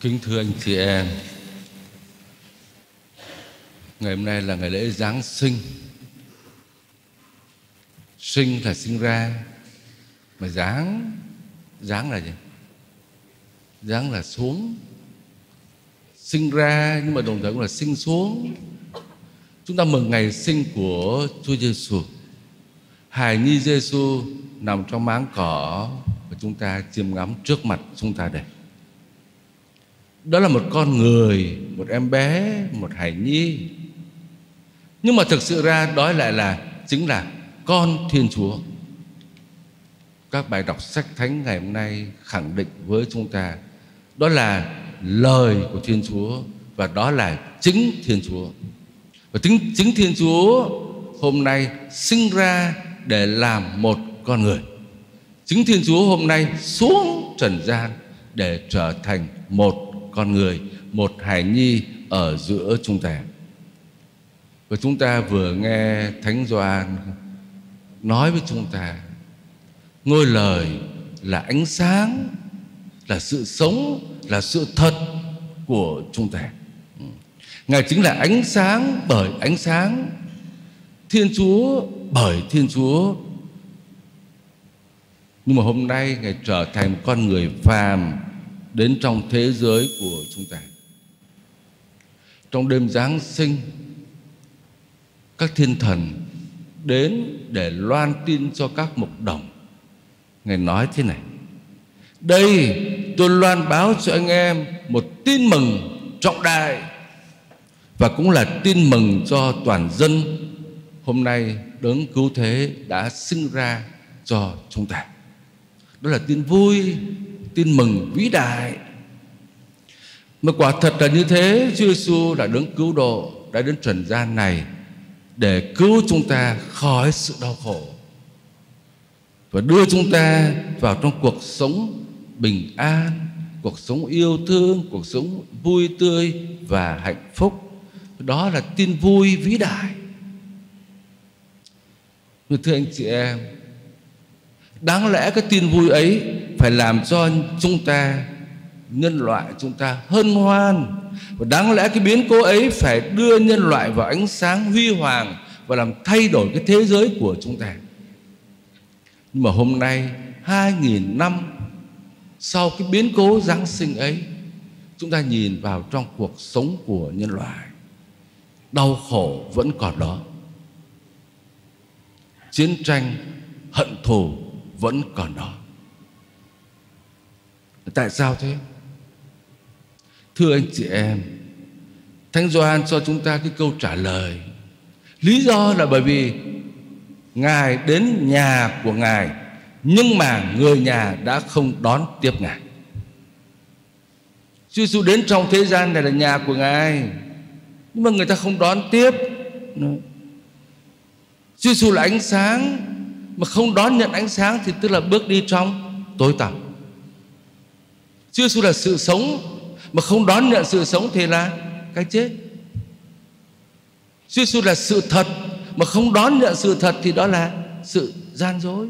Kính thưa anh chị em, Ngày hôm nay là ngày lễ Giáng sinh Sinh là sinh ra, Mà Giáng Giáng là gì? Giáng là xuống Sinh ra, nhưng mà đồng thời cũng là sinh xuống Chúng ta mừng ngày sinh của Chúa Giêsu. Hài nhi Giêsu nằm trong máng cỏ và chúng ta chiêm ngắm trước mặt chúng ta đây. Đó là một con người, một em bé, một hài nhi. Nhưng mà thực sự ra đó lại là chính là con Thiên Chúa. Các bài đọc sách thánh ngày hôm nay khẳng định với chúng ta đó là lời của Thiên Chúa và đó là chính Thiên Chúa. Và chính, chính Thiên Chúa hôm nay sinh ra để làm một con người. Chính Thiên Chúa hôm nay xuống trần gian để trở thành một con người, một hài nhi ở giữa chúng ta. Và chúng ta vừa nghe Thánh Gioan nói với chúng ta ngôi lời là ánh sáng, là sự sống, là sự thật của chúng ta. Ngài chính là ánh sáng bởi ánh sáng Thiên Chúa bởi Thiên Chúa Nhưng mà hôm nay Ngài trở thành một con người phàm Đến trong thế giới của chúng ta. Trong đêm Giáng sinh, Các thiên thần đến để loan tin cho các mục đồng. Ngài nói thế này, Đây tôi loan báo cho anh em Một tin mừng trọng đại và cũng là tin mừng cho toàn dân hôm nay đấng cứu thế đã sinh ra cho chúng ta. Đó là tin vui tin mừng vĩ đại. Mà quả thật là như thế, Chúa Giêsu đã đấng cứu độ, đã đến trần gian này để cứu chúng ta khỏi sự đau khổ và đưa chúng ta vào trong cuộc sống bình an, cuộc sống yêu thương, cuộc sống vui tươi và hạnh phúc. Đó là tin vui vĩ đại. Thưa anh chị em, đáng lẽ cái tin vui ấy phải làm cho chúng ta, nhân loại chúng ta hân hoan. Và đáng lẽ cái biến cố ấy phải đưa nhân loại vào ánh sáng huy hoàng và làm thay đổi cái thế giới của chúng ta. Nhưng mà hôm nay, hai nghìn năm sau cái biến cố Giáng sinh ấy, chúng ta nhìn vào trong cuộc sống của nhân loại, đau khổ vẫn còn đó. Chiến tranh, hận thù vẫn còn đó tại sao thế? Thưa anh chị em, thánh gioan cho chúng ta cái câu trả lời. Lý do là bởi vì ngài đến nhà của ngài, nhưng mà người nhà đã không đón tiếp ngài. Chúa Giêsu đến trong thế gian này là nhà của ngài, nhưng mà người ta không đón tiếp. Chúa Giêsu là ánh sáng, mà không đón nhận ánh sáng thì tức là bước đi trong tối tăm. Chúa Giêsu là sự sống, mà không đón nhận sự sống thì là cái chết. Chúa Giêsu là sự thật, mà không đón nhận sự thật thì đó là sự gian dối.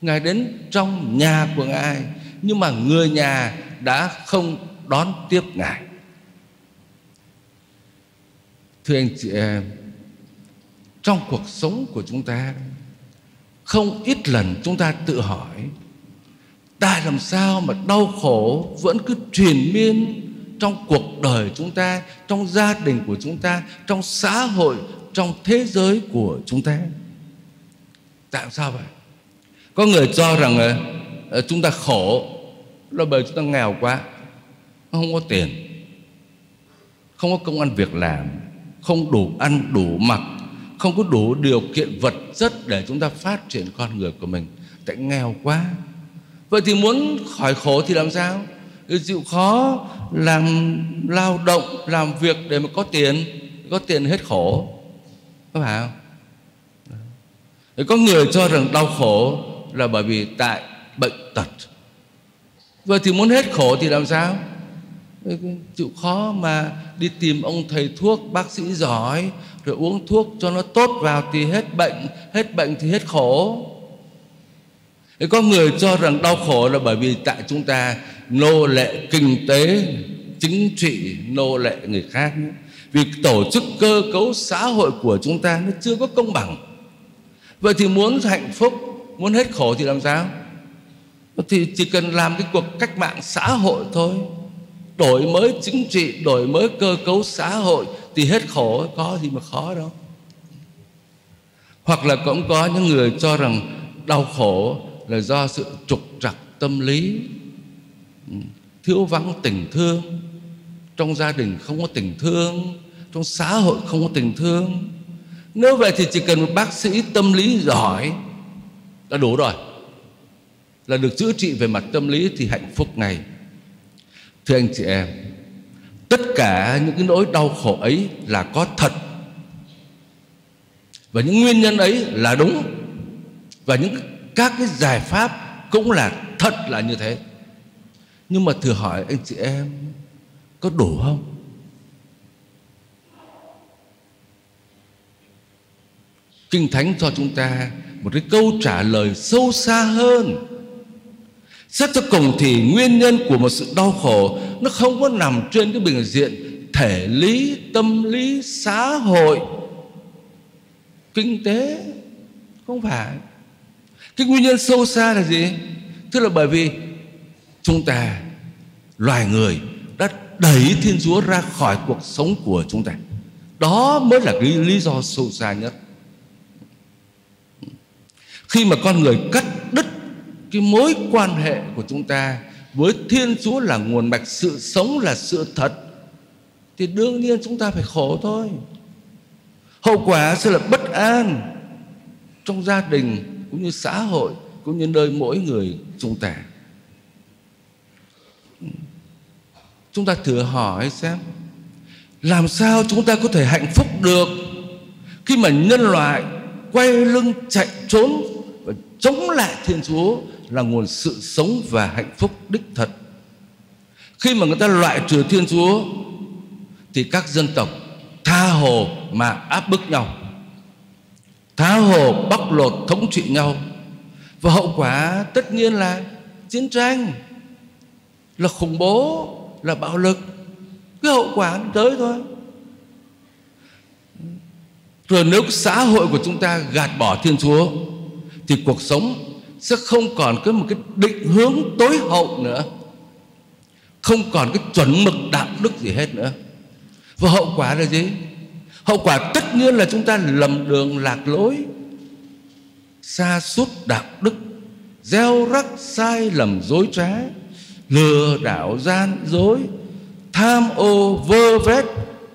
Ngài đến trong nhà của Ngài, Nhưng mà người nhà đã không đón tiếp Ngài. Thưa anh chị em, Trong cuộc sống của chúng ta, Không ít lần chúng ta tự hỏi Tại làm sao mà đau khổ Vẫn cứ truyền miên Trong cuộc đời chúng ta, Trong gia đình của chúng ta, Trong xã hội, Trong thế giới của chúng ta? Tại sao vậy? Có người cho rằng ờ, Chúng ta khổ, Là bởi chúng ta nghèo quá, Không có tiền, Không có công ăn việc làm, không đủ ăn, đủ mặc, không có đủ điều kiện vật chất để chúng ta phát triển con người của mình. Tại nghèo quá vậy thì muốn khỏi khổ thì làm sao? Chịu khó làm lao động, làm việc để mà có tiền có tiền hết khổ. Có phải không? Có người cho rằng đau khổ là bởi vì tại bệnh tật. Vậy thì muốn hết khổ thì làm sao? Chịu khó mà đi tìm ông thầy thuốc, bác sĩ giỏi, rồi uống thuốc cho nó tốt vào thì hết bệnh hết bệnh thì hết khổ. Thế có người cho rằng đau khổ là bởi vì tại chúng ta nô lệ kinh tế, chính trị, nô lệ người khác. Vì tổ chức cơ cấu xã hội của chúng ta nó chưa có công bằng. Vậy thì muốn hạnh phúc, muốn hết khổ thì làm sao? Thì chỉ cần làm cái cuộc cách mạng xã hội thôi. Đổi mới chính trị, đổi mới cơ cấu xã hội thì hết khổ, có gì mà khó đâu. Hoặc là cũng có những người cho rằng đau khổ là do sự trục trặc tâm lý ừ, thiếu vắng tình thương. Trong gia đình không có tình thương, trong xã hội không có tình thương. Nếu vậy thì chỉ cần một bác sĩ tâm lý giỏi đã đủ rồi, là được chữa trị về mặt tâm lý thì hạnh phúc ngày thưa anh chị em, tất cả những cái nỗi đau khổ ấy là có thật. Và những nguyên nhân ấy là đúng. Và những các cái giải pháp cũng là thật là như thế. Nhưng mà thử hỏi anh chị em, có đủ không? Kinh thánh cho chúng ta một cái câu trả lời sâu xa hơn. Xét cho cùng thì nguyên nhân của một sự đau khổ nó không có nằm trên cái bình diện thể lý, tâm lý, xã hội. Kinh tế, không phải cái nguyên nhân sâu xa là gì? Tức là bởi vì chúng ta, loài người đã đẩy thiên chúa ra khỏi cuộc sống của chúng ta. Đó mới là cái lý do sâu xa nhất. Khi mà con người cắt đứt cái mối quan hệ của chúng ta với thiên chúa là nguồn mạch, sự sống là sự thật, thì đương nhiên chúng ta phải khổ thôi. Hậu quả sẽ là bất an trong gia đình cũng như xã hội, cũng như nơi mỗi người chúng ta. Chúng ta thử hỏi xem, làm sao chúng ta có thể hạnh phúc được khi mà nhân loại quay lưng chạy trốn và chống lại thiên chúa là nguồn sự sống và hạnh phúc đích thật? Khi mà người ta loại trừ thiên chúa, thì các dân tộc tha hồ mà áp bức nhau tha hồ bóc lột thống trị nhau. Và hậu quả tất nhiên là chiến tranh là khủng bố, là bạo lực. Cái hậu quả tới thôi. Rồi nếu xã hội của chúng ta gạt bỏ thiên chúa, thì cuộc sống sẽ không còn có một cái định hướng tối hậu nữa. Không còn cái chuẩn mực đạo đức gì hết nữa. Và hậu quả là gì? Hậu quả tất nhiên là chúng ta lầm đường lạc lối. Xa suốt đạo đức, gieo rắc sai lầm dối trá, lừa đảo gian dối, tham ô vơ vét,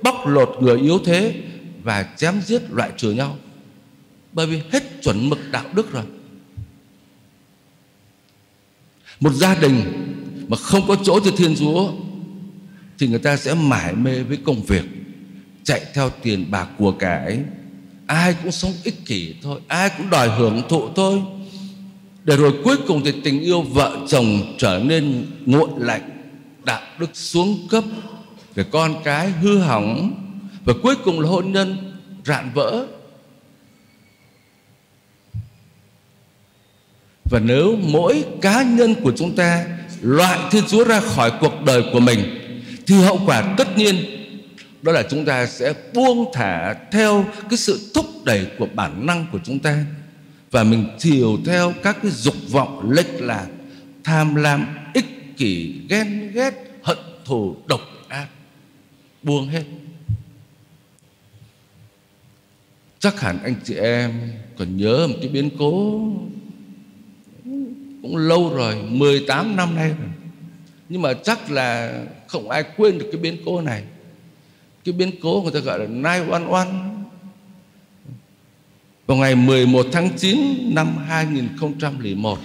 bóc lột người yếu thế và chém giết loại trừ nhau. Bởi vì hết chuẩn mực đạo đức rồi. Một gia đình mà không có chỗ cho thiên chúa thì người ta sẽ mải mê với công việc chạy theo tiền bạc của cải ai cũng sống ích kỷ thôi, ai cũng đòi hưởng thụ thôi. Để rồi cuối cùng thì tình yêu vợ chồng trở nên nguội lạnh, đạo đức xuống cấp, về con cái hư hỏng, và cuối cùng là hôn nhân rạn vỡ. Và nếu mỗi cá nhân của chúng ta loại thiên chúa ra khỏi cuộc đời của mình, thì hậu quả tất nhiên đó là chúng ta sẽ buông thả theo cái sự thúc đẩy của bản năng của chúng ta. Và mình chiều theo các cái dục vọng, lệch lạc, tham lam, ích kỷ, ghen ghét, hận thù, độc ác. Buông hết. Chắc hẳn anh chị em còn nhớ một cái biến cố cũng lâu rồi 18 năm nay rồi. Nhưng mà chắc là không ai quên được cái biến cố này cái biến cố người ta gọi là 911 vào ngày 11 tháng 9 năm 2001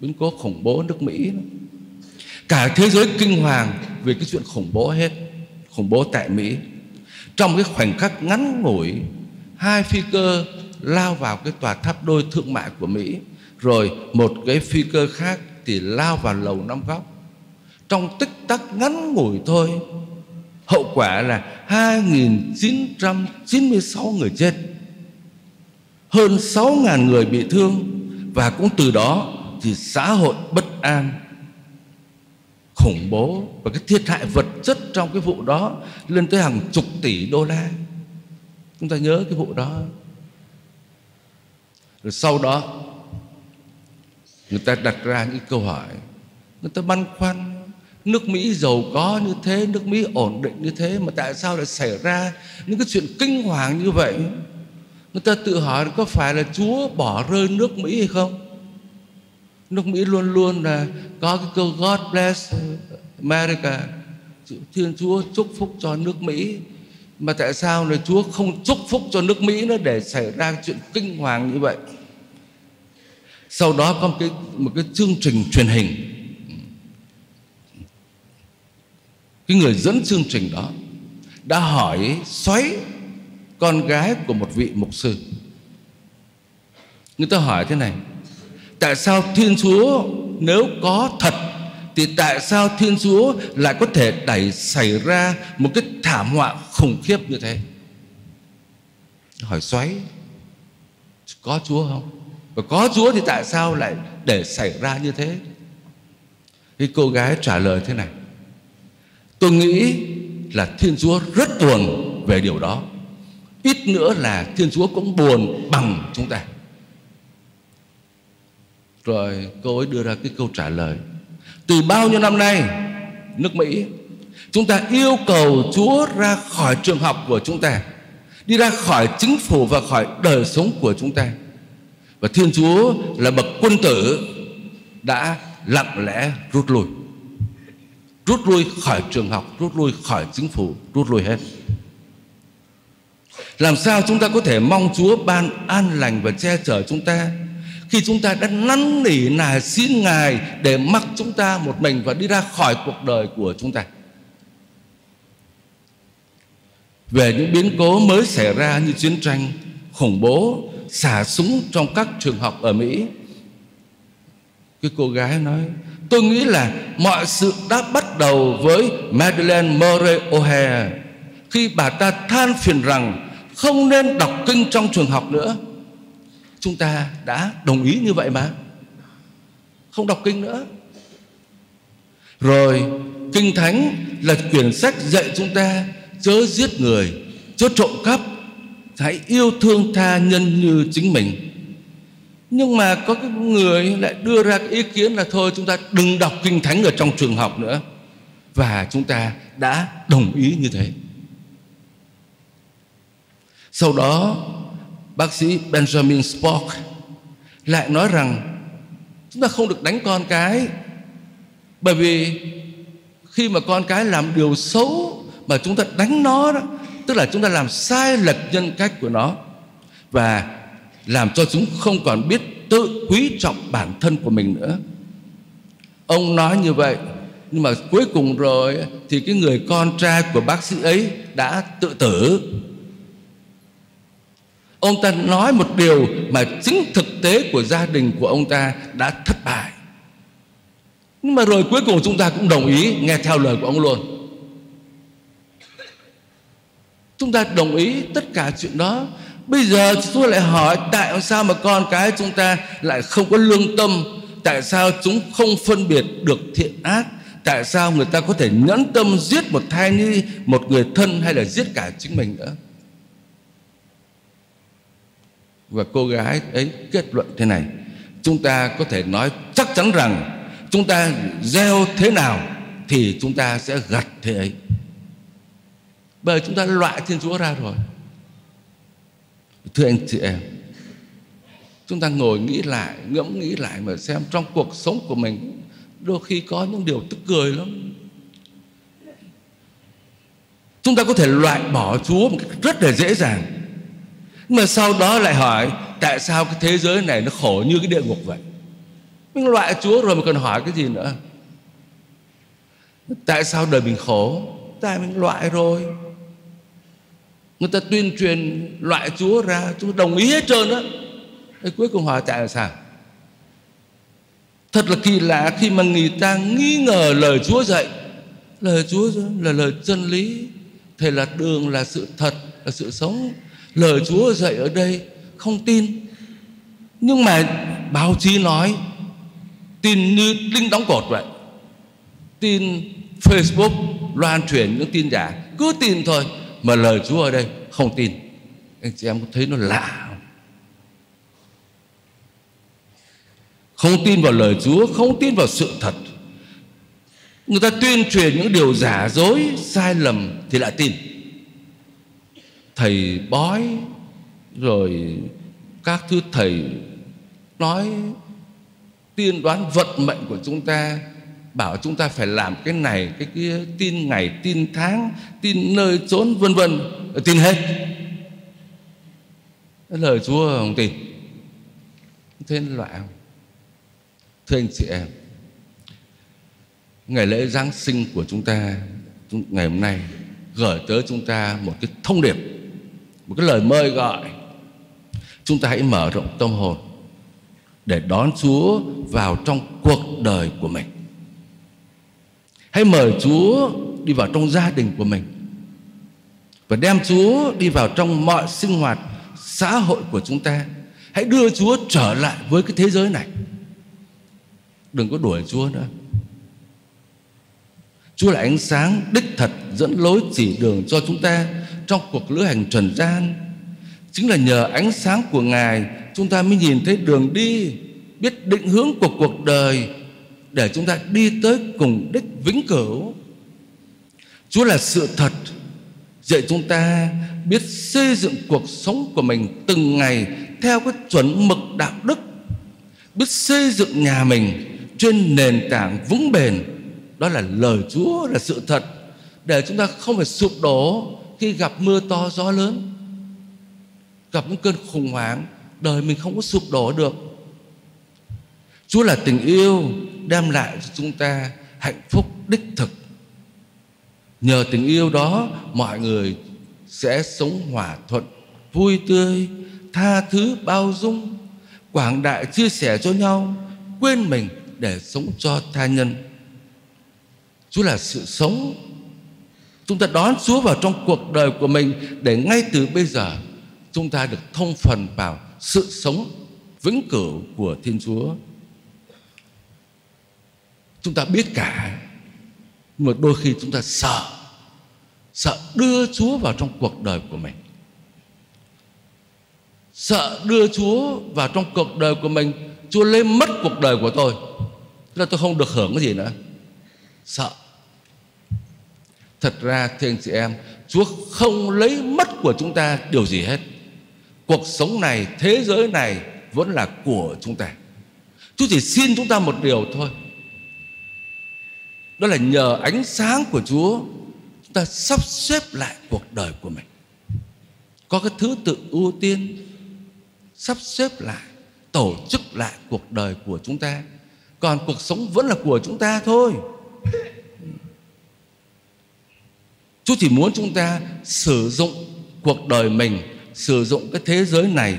biến cố khủng bố nước Mỹ. Cả thế giới kinh hoàng về cái chuyện khủng bố hết, khủng bố tại Mỹ. Trong cái khoảnh khắc ngắn ngủi, hai phi cơ lao vào cái tòa tháp đôi thương mại của Mỹ, rồi một cái phi cơ khác thì lao vào lầu năm góc. Trong tích tắc ngắn ngủi thôi hậu quả là 2.996 người chết. Hơn 6.000 người bị thương và cũng từ đó thì xã hội bất an. Khủng bố và cái thiệt hại vật chất trong cái vụ đó lên tới hàng chục tỷ đô la. Chúng ta nhớ cái vụ đó. Rồi sau đó, người ta đặt ra những câu hỏi. Người ta băn khoăn nước Mỹ giàu có như thế, nước Mỹ ổn định như thế, mà tại sao lại xảy ra những cái chuyện kinh hoàng như vậy? Người ta tự hỏi có phải là Chúa bỏ rơi nước Mỹ hay không? Nước Mỹ luôn luôn là có cái câu God bless America Thiên Chúa chúc phúc cho nước Mỹ. Mà tại sao là Chúa không chúc phúc cho nước Mỹ nữa để xảy ra chuyện kinh hoàng như vậy? Sau đó có một cái một cái chương trình truyền hình. Cái người dẫn chương trình đó đã hỏi xoáy con gái của một vị mục sư. Người ta hỏi thế này, tại sao thiên chúa nếu có thật thì tại sao thiên chúa lại có thể đẩy xảy ra một cái thảm họa khủng khiếp như thế? Hỏi xoáy, có chúa không? Và có chúa thì tại sao lại để xảy ra như thế? Cái cô gái trả lời thế này tôi nghĩ là thiên chúa rất buồn về điều đó. Ít nữa là thiên chúa cũng buồn bằng chúng ta. Rồi cô ấy đưa ra cái câu trả lời. Từ bao nhiêu năm nay, nước mỹ, chúng ta yêu cầu chúa ra khỏi trường học của chúng ta, đi ra khỏi chính phủ và khỏi đời sống của chúng ta. Và thiên chúa là bậc quân tử đã lặng lẽ rút lui rút lui khỏi trường học, rút lui khỏi chính phủ, rút lui hết. Làm sao chúng ta có thể mong chúa ban an lành và che chở chúng ta khi chúng ta đã năn nỉ nài xin ngài để mặc chúng ta một mình và đi ra khỏi cuộc đời của chúng ta? Về những biến cố mới xảy ra như chiến tranh, khủng bố, xả súng trong các trường học ở mỹ, cái cô gái nói, tôi nghĩ là mọi sự đã bắt đầu với Madeleine Murray O'Hare khi bà ta than phiền rằng không nên đọc kinh trong trường học nữa, chúng ta đã đồng ý như vậy mà. Không đọc kinh nữa. Rồi, kinh thánh là quyển sách dạy chúng ta chớ giết người, chớ trộm cắp, hãy yêu thương tha nhân như chính mình. Nhưng mà có cái người lại đưa ra cái ý kiến là thôi, chúng ta đừng đọc kinh thánh ở trong trường học nữa và chúng ta đã đồng ý như thế. Sau đó, bác sĩ Benjamin Spock lại nói rằng chúng ta không được đánh con cái, bởi vì khi mà con cái làm điều xấu mà chúng ta đánh nó đó, tức là chúng ta làm sai lệch nhân cách của nó và làm cho chúng không còn biết tự quý trọng bản thân của mình nữa. Ông nói như vậy nhưng mà cuối cùng rồi thì cái người con trai của bác sĩ ấy đã tự tử. Ông ta nói một điều mà chính thực tế của gia đình của ông ta đã thất bại. Nhưng mà rồi cuối cùng chúng ta cũng đồng ý nghe theo lời của ông luôn. Chúng ta đồng ý tất cả chuyện đó. Bây giờ tôi lại hỏi tại sao mà con cái chúng ta lại không có lương tâm? Tại sao chúng không phân biệt được thiện ác? Tại sao người ta có thể nhẫn tâm giết một thai nhi, một người thân hay là giết cả chính mình nữa? Và cô gái ấy kết luận thế này, chúng ta có thể nói chắc chắn rằng chúng ta gieo thế nào thì chúng ta sẽ gặt thế ấy. Bởi chúng ta loại thiên chúa ra rồi. Thưa anh chị em, chúng ta ngồi nghĩ lại, ngẫm nghĩ lại mà xem trong cuộc sống của mình đôi khi có những điều tức cười lắm. Chúng ta có thể loại bỏ chúa một cách rất là dễ dàng. Nhưng mà sau đó lại hỏi, tại sao cái thế giới này nó khổ như cái địa ngục vậy? Mình loại chúa rồi mà còn hỏi cái gì nữa? Tại sao đời mình khổ? Tại mình loại rồi. Người ta tuyên truyền loại chúa ra chúng đồng ý hết trơn á. Cuối cùng hỏi, tại sao? Thật là kỳ lạ khi mà người ta nghi ngờ lời chúa dạy. Lời chúa là lời chân lý. Thầy là đường, là sự thật, là sự sống. Lời chúa dạy ở đây, không tin. Nhưng mà báo chí nói, tin như linh đóng cột vậy. Tin Facebook loan truyền những tin giả. Cứ tin thôi, mà lời Chúa ở đây không tin. Anh chị em có thấy nó lạ không? tin vào lời Chúa, không tin vào sự thật. Người ta tuyên truyền những điều giả dối, sai lầm thì lại tin. Thầy bói, rồi các thứ thầy nói, tiên đoán vận mệnh của chúng ta, bảo chúng ta phải làm cái này, cái kia, tin ngày, tin tháng, tin nơi trốn vân vân. Tin hết. Lời chúa không tin. Thế loại không thưa anh chị em, ngày lễ giáng sinh của chúng ta ngày hôm nay gửi tới chúng ta một cái thông điệp, một cái lời mời gọi chúng ta hãy mở rộng tâm hồn để đón Chúa vào trong cuộc đời của mình. Hãy mời Chúa đi vào trong gia đình của mình và đem Chúa đi vào trong mọi sinh hoạt, xã hội của chúng ta. Hãy đưa Chúa trở lại với cái thế giới này. Đừng có đuổi Chúa nữa. Chúa là ánh sáng đích thật dẫn lối chỉ đường cho chúng ta trong cuộc lữ hành trần gian. Chính là nhờ ánh sáng của Ngài chúng ta mới nhìn thấy đường đi, biết định hướng của cuộc đời để chúng ta đi tới cùng đích vĩnh cửu. Chúa là sự thật dạy chúng ta biết xây dựng cuộc sống của mình từng ngày theo cái chuẩn mực đạo đức, biết xây dựng nhà mình trên nền tảng vững bền. Đó là lời Chúa, là sự thật, để chúng ta không phải sụp đổ khi gặp mưa to, gió lớn, gặp những cơn khủng hoảng, đời mình không có sụp đổ được. Chúa là tình yêu đem lại cho chúng ta hạnh phúc đích thực. Nhờ tình yêu đó, mọi người sẽ sống hòa thuận, vui tươi, tha thứ, bao dung. Quảng đại chia sẻ cho nhau, quên mình để sống cho tha nhân Chúa là sự sống Chúng ta đón Chúa vào trong cuộc đời của mình để ngay từ bây giờ chúng ta được thông phần vào sự sống vĩnh cửu của Thiên Chúa. Chúng ta biết cả nhưng mà đôi khi chúng ta sợ sợ đưa Chúa vào trong cuộc đời của mình. Sợ đưa Chúa vào trong cuộc đời của mình, Chúa lấy mất cuộc đời của tôi. Thế là tôi không được hưởng cái gì nữa. Sợ. Thật ra thưa anh chị em Chúa không lấy mất của chúng ta điều gì hết. Cuộc sống này, thế giới này Vẫn là của chúng ta. Chúa chỉ xin chúng ta một điều thôi. Đó là nhờ ánh sáng của Chúa Chúng ta sắp xếp lại cuộc đời của mình. Có cái thứ tự ưu tiên Sắp xếp lại Tổ chức lại cuộc đời của chúng ta. Còn cuộc sống vẫn là của chúng ta thôi Chúa chỉ muốn chúng ta sử dụng cuộc đời mình, sử dụng cái thế giới này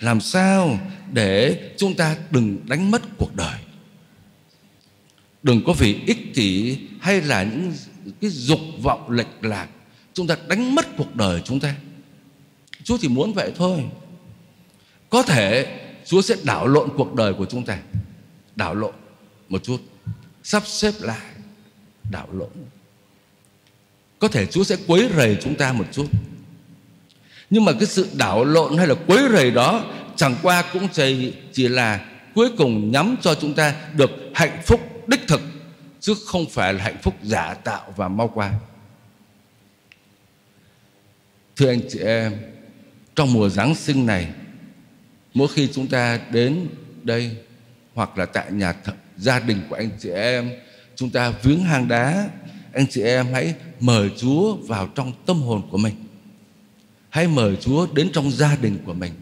làm sao để chúng ta đừng đánh mất cuộc đời. Đừng có vì ích kỷ hay là những cái dục vọng lệch lạc chúng ta đánh mất cuộc đời chúng ta. Chúa chỉ muốn vậy thôi. Có thể Chúa sẽ đảo lộn cuộc đời của chúng ta. Đảo lộn một chút, sắp xếp lại, đảo lộn. Có thể Chúa sẽ quấy rầy chúng ta một chút. Nhưng mà cái sự đảo lộn hay là quấy rầy đó chẳng qua cũng chỉ, chỉ là cuối cùng nhắm cho chúng ta được hạnh phúc đích thực chứ không phải là hạnh phúc giả tạo và mau qua. Thưa anh chị em trong mùa giáng sinh này mỗi khi chúng ta đến đây hoặc là tại nhà th- gia đình của anh chị em chúng ta viếng hang đá anh chị em hãy mời Chúa vào trong tâm hồn của mình. Hãy mời Chúa đến trong gia đình của mình,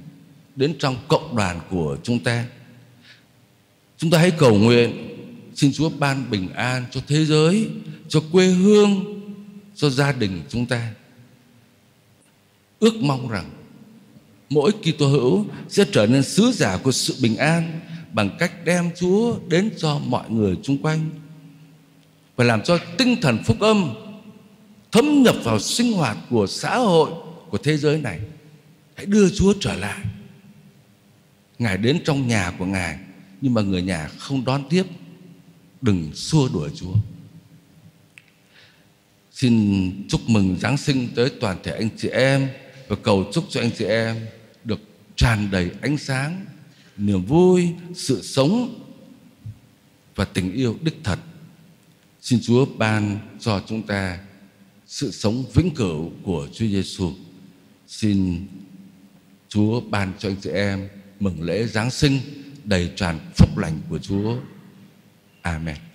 đến trong cộng đoàn của chúng ta. Chúng ta hãy cầu nguyện xin Chúa ban bình an cho thế giới, cho quê hương, cho gia đình chúng ta. Ước mong rằng mỗi Kitô hữu sẽ trở nên sứ giả của sự bình an bằng cách đem Chúa đến cho mọi người xung quanh phải làm cho tinh thần phúc âm thấm nhập vào sinh hoạt của xã hội của thế giới này. Hãy đưa chúa trở lại. Ngài đến trong nhà của ngài nhưng mà người nhà không đón tiếp. Đừng xua đuổi chúa. Xin chúc mừng Giáng sinh tới toàn thể anh chị em và cầu chúc cho anh chị em được tràn đầy ánh sáng, niềm vui, sự sống và tình yêu đích thật. Xin Chúa ban cho chúng ta sự sống vĩnh cửu của Chúa Giêsu. Xin Chúa ban cho anh chị em mừng lễ Giáng sinh đầy tràn phúc lành của Chúa. Amen.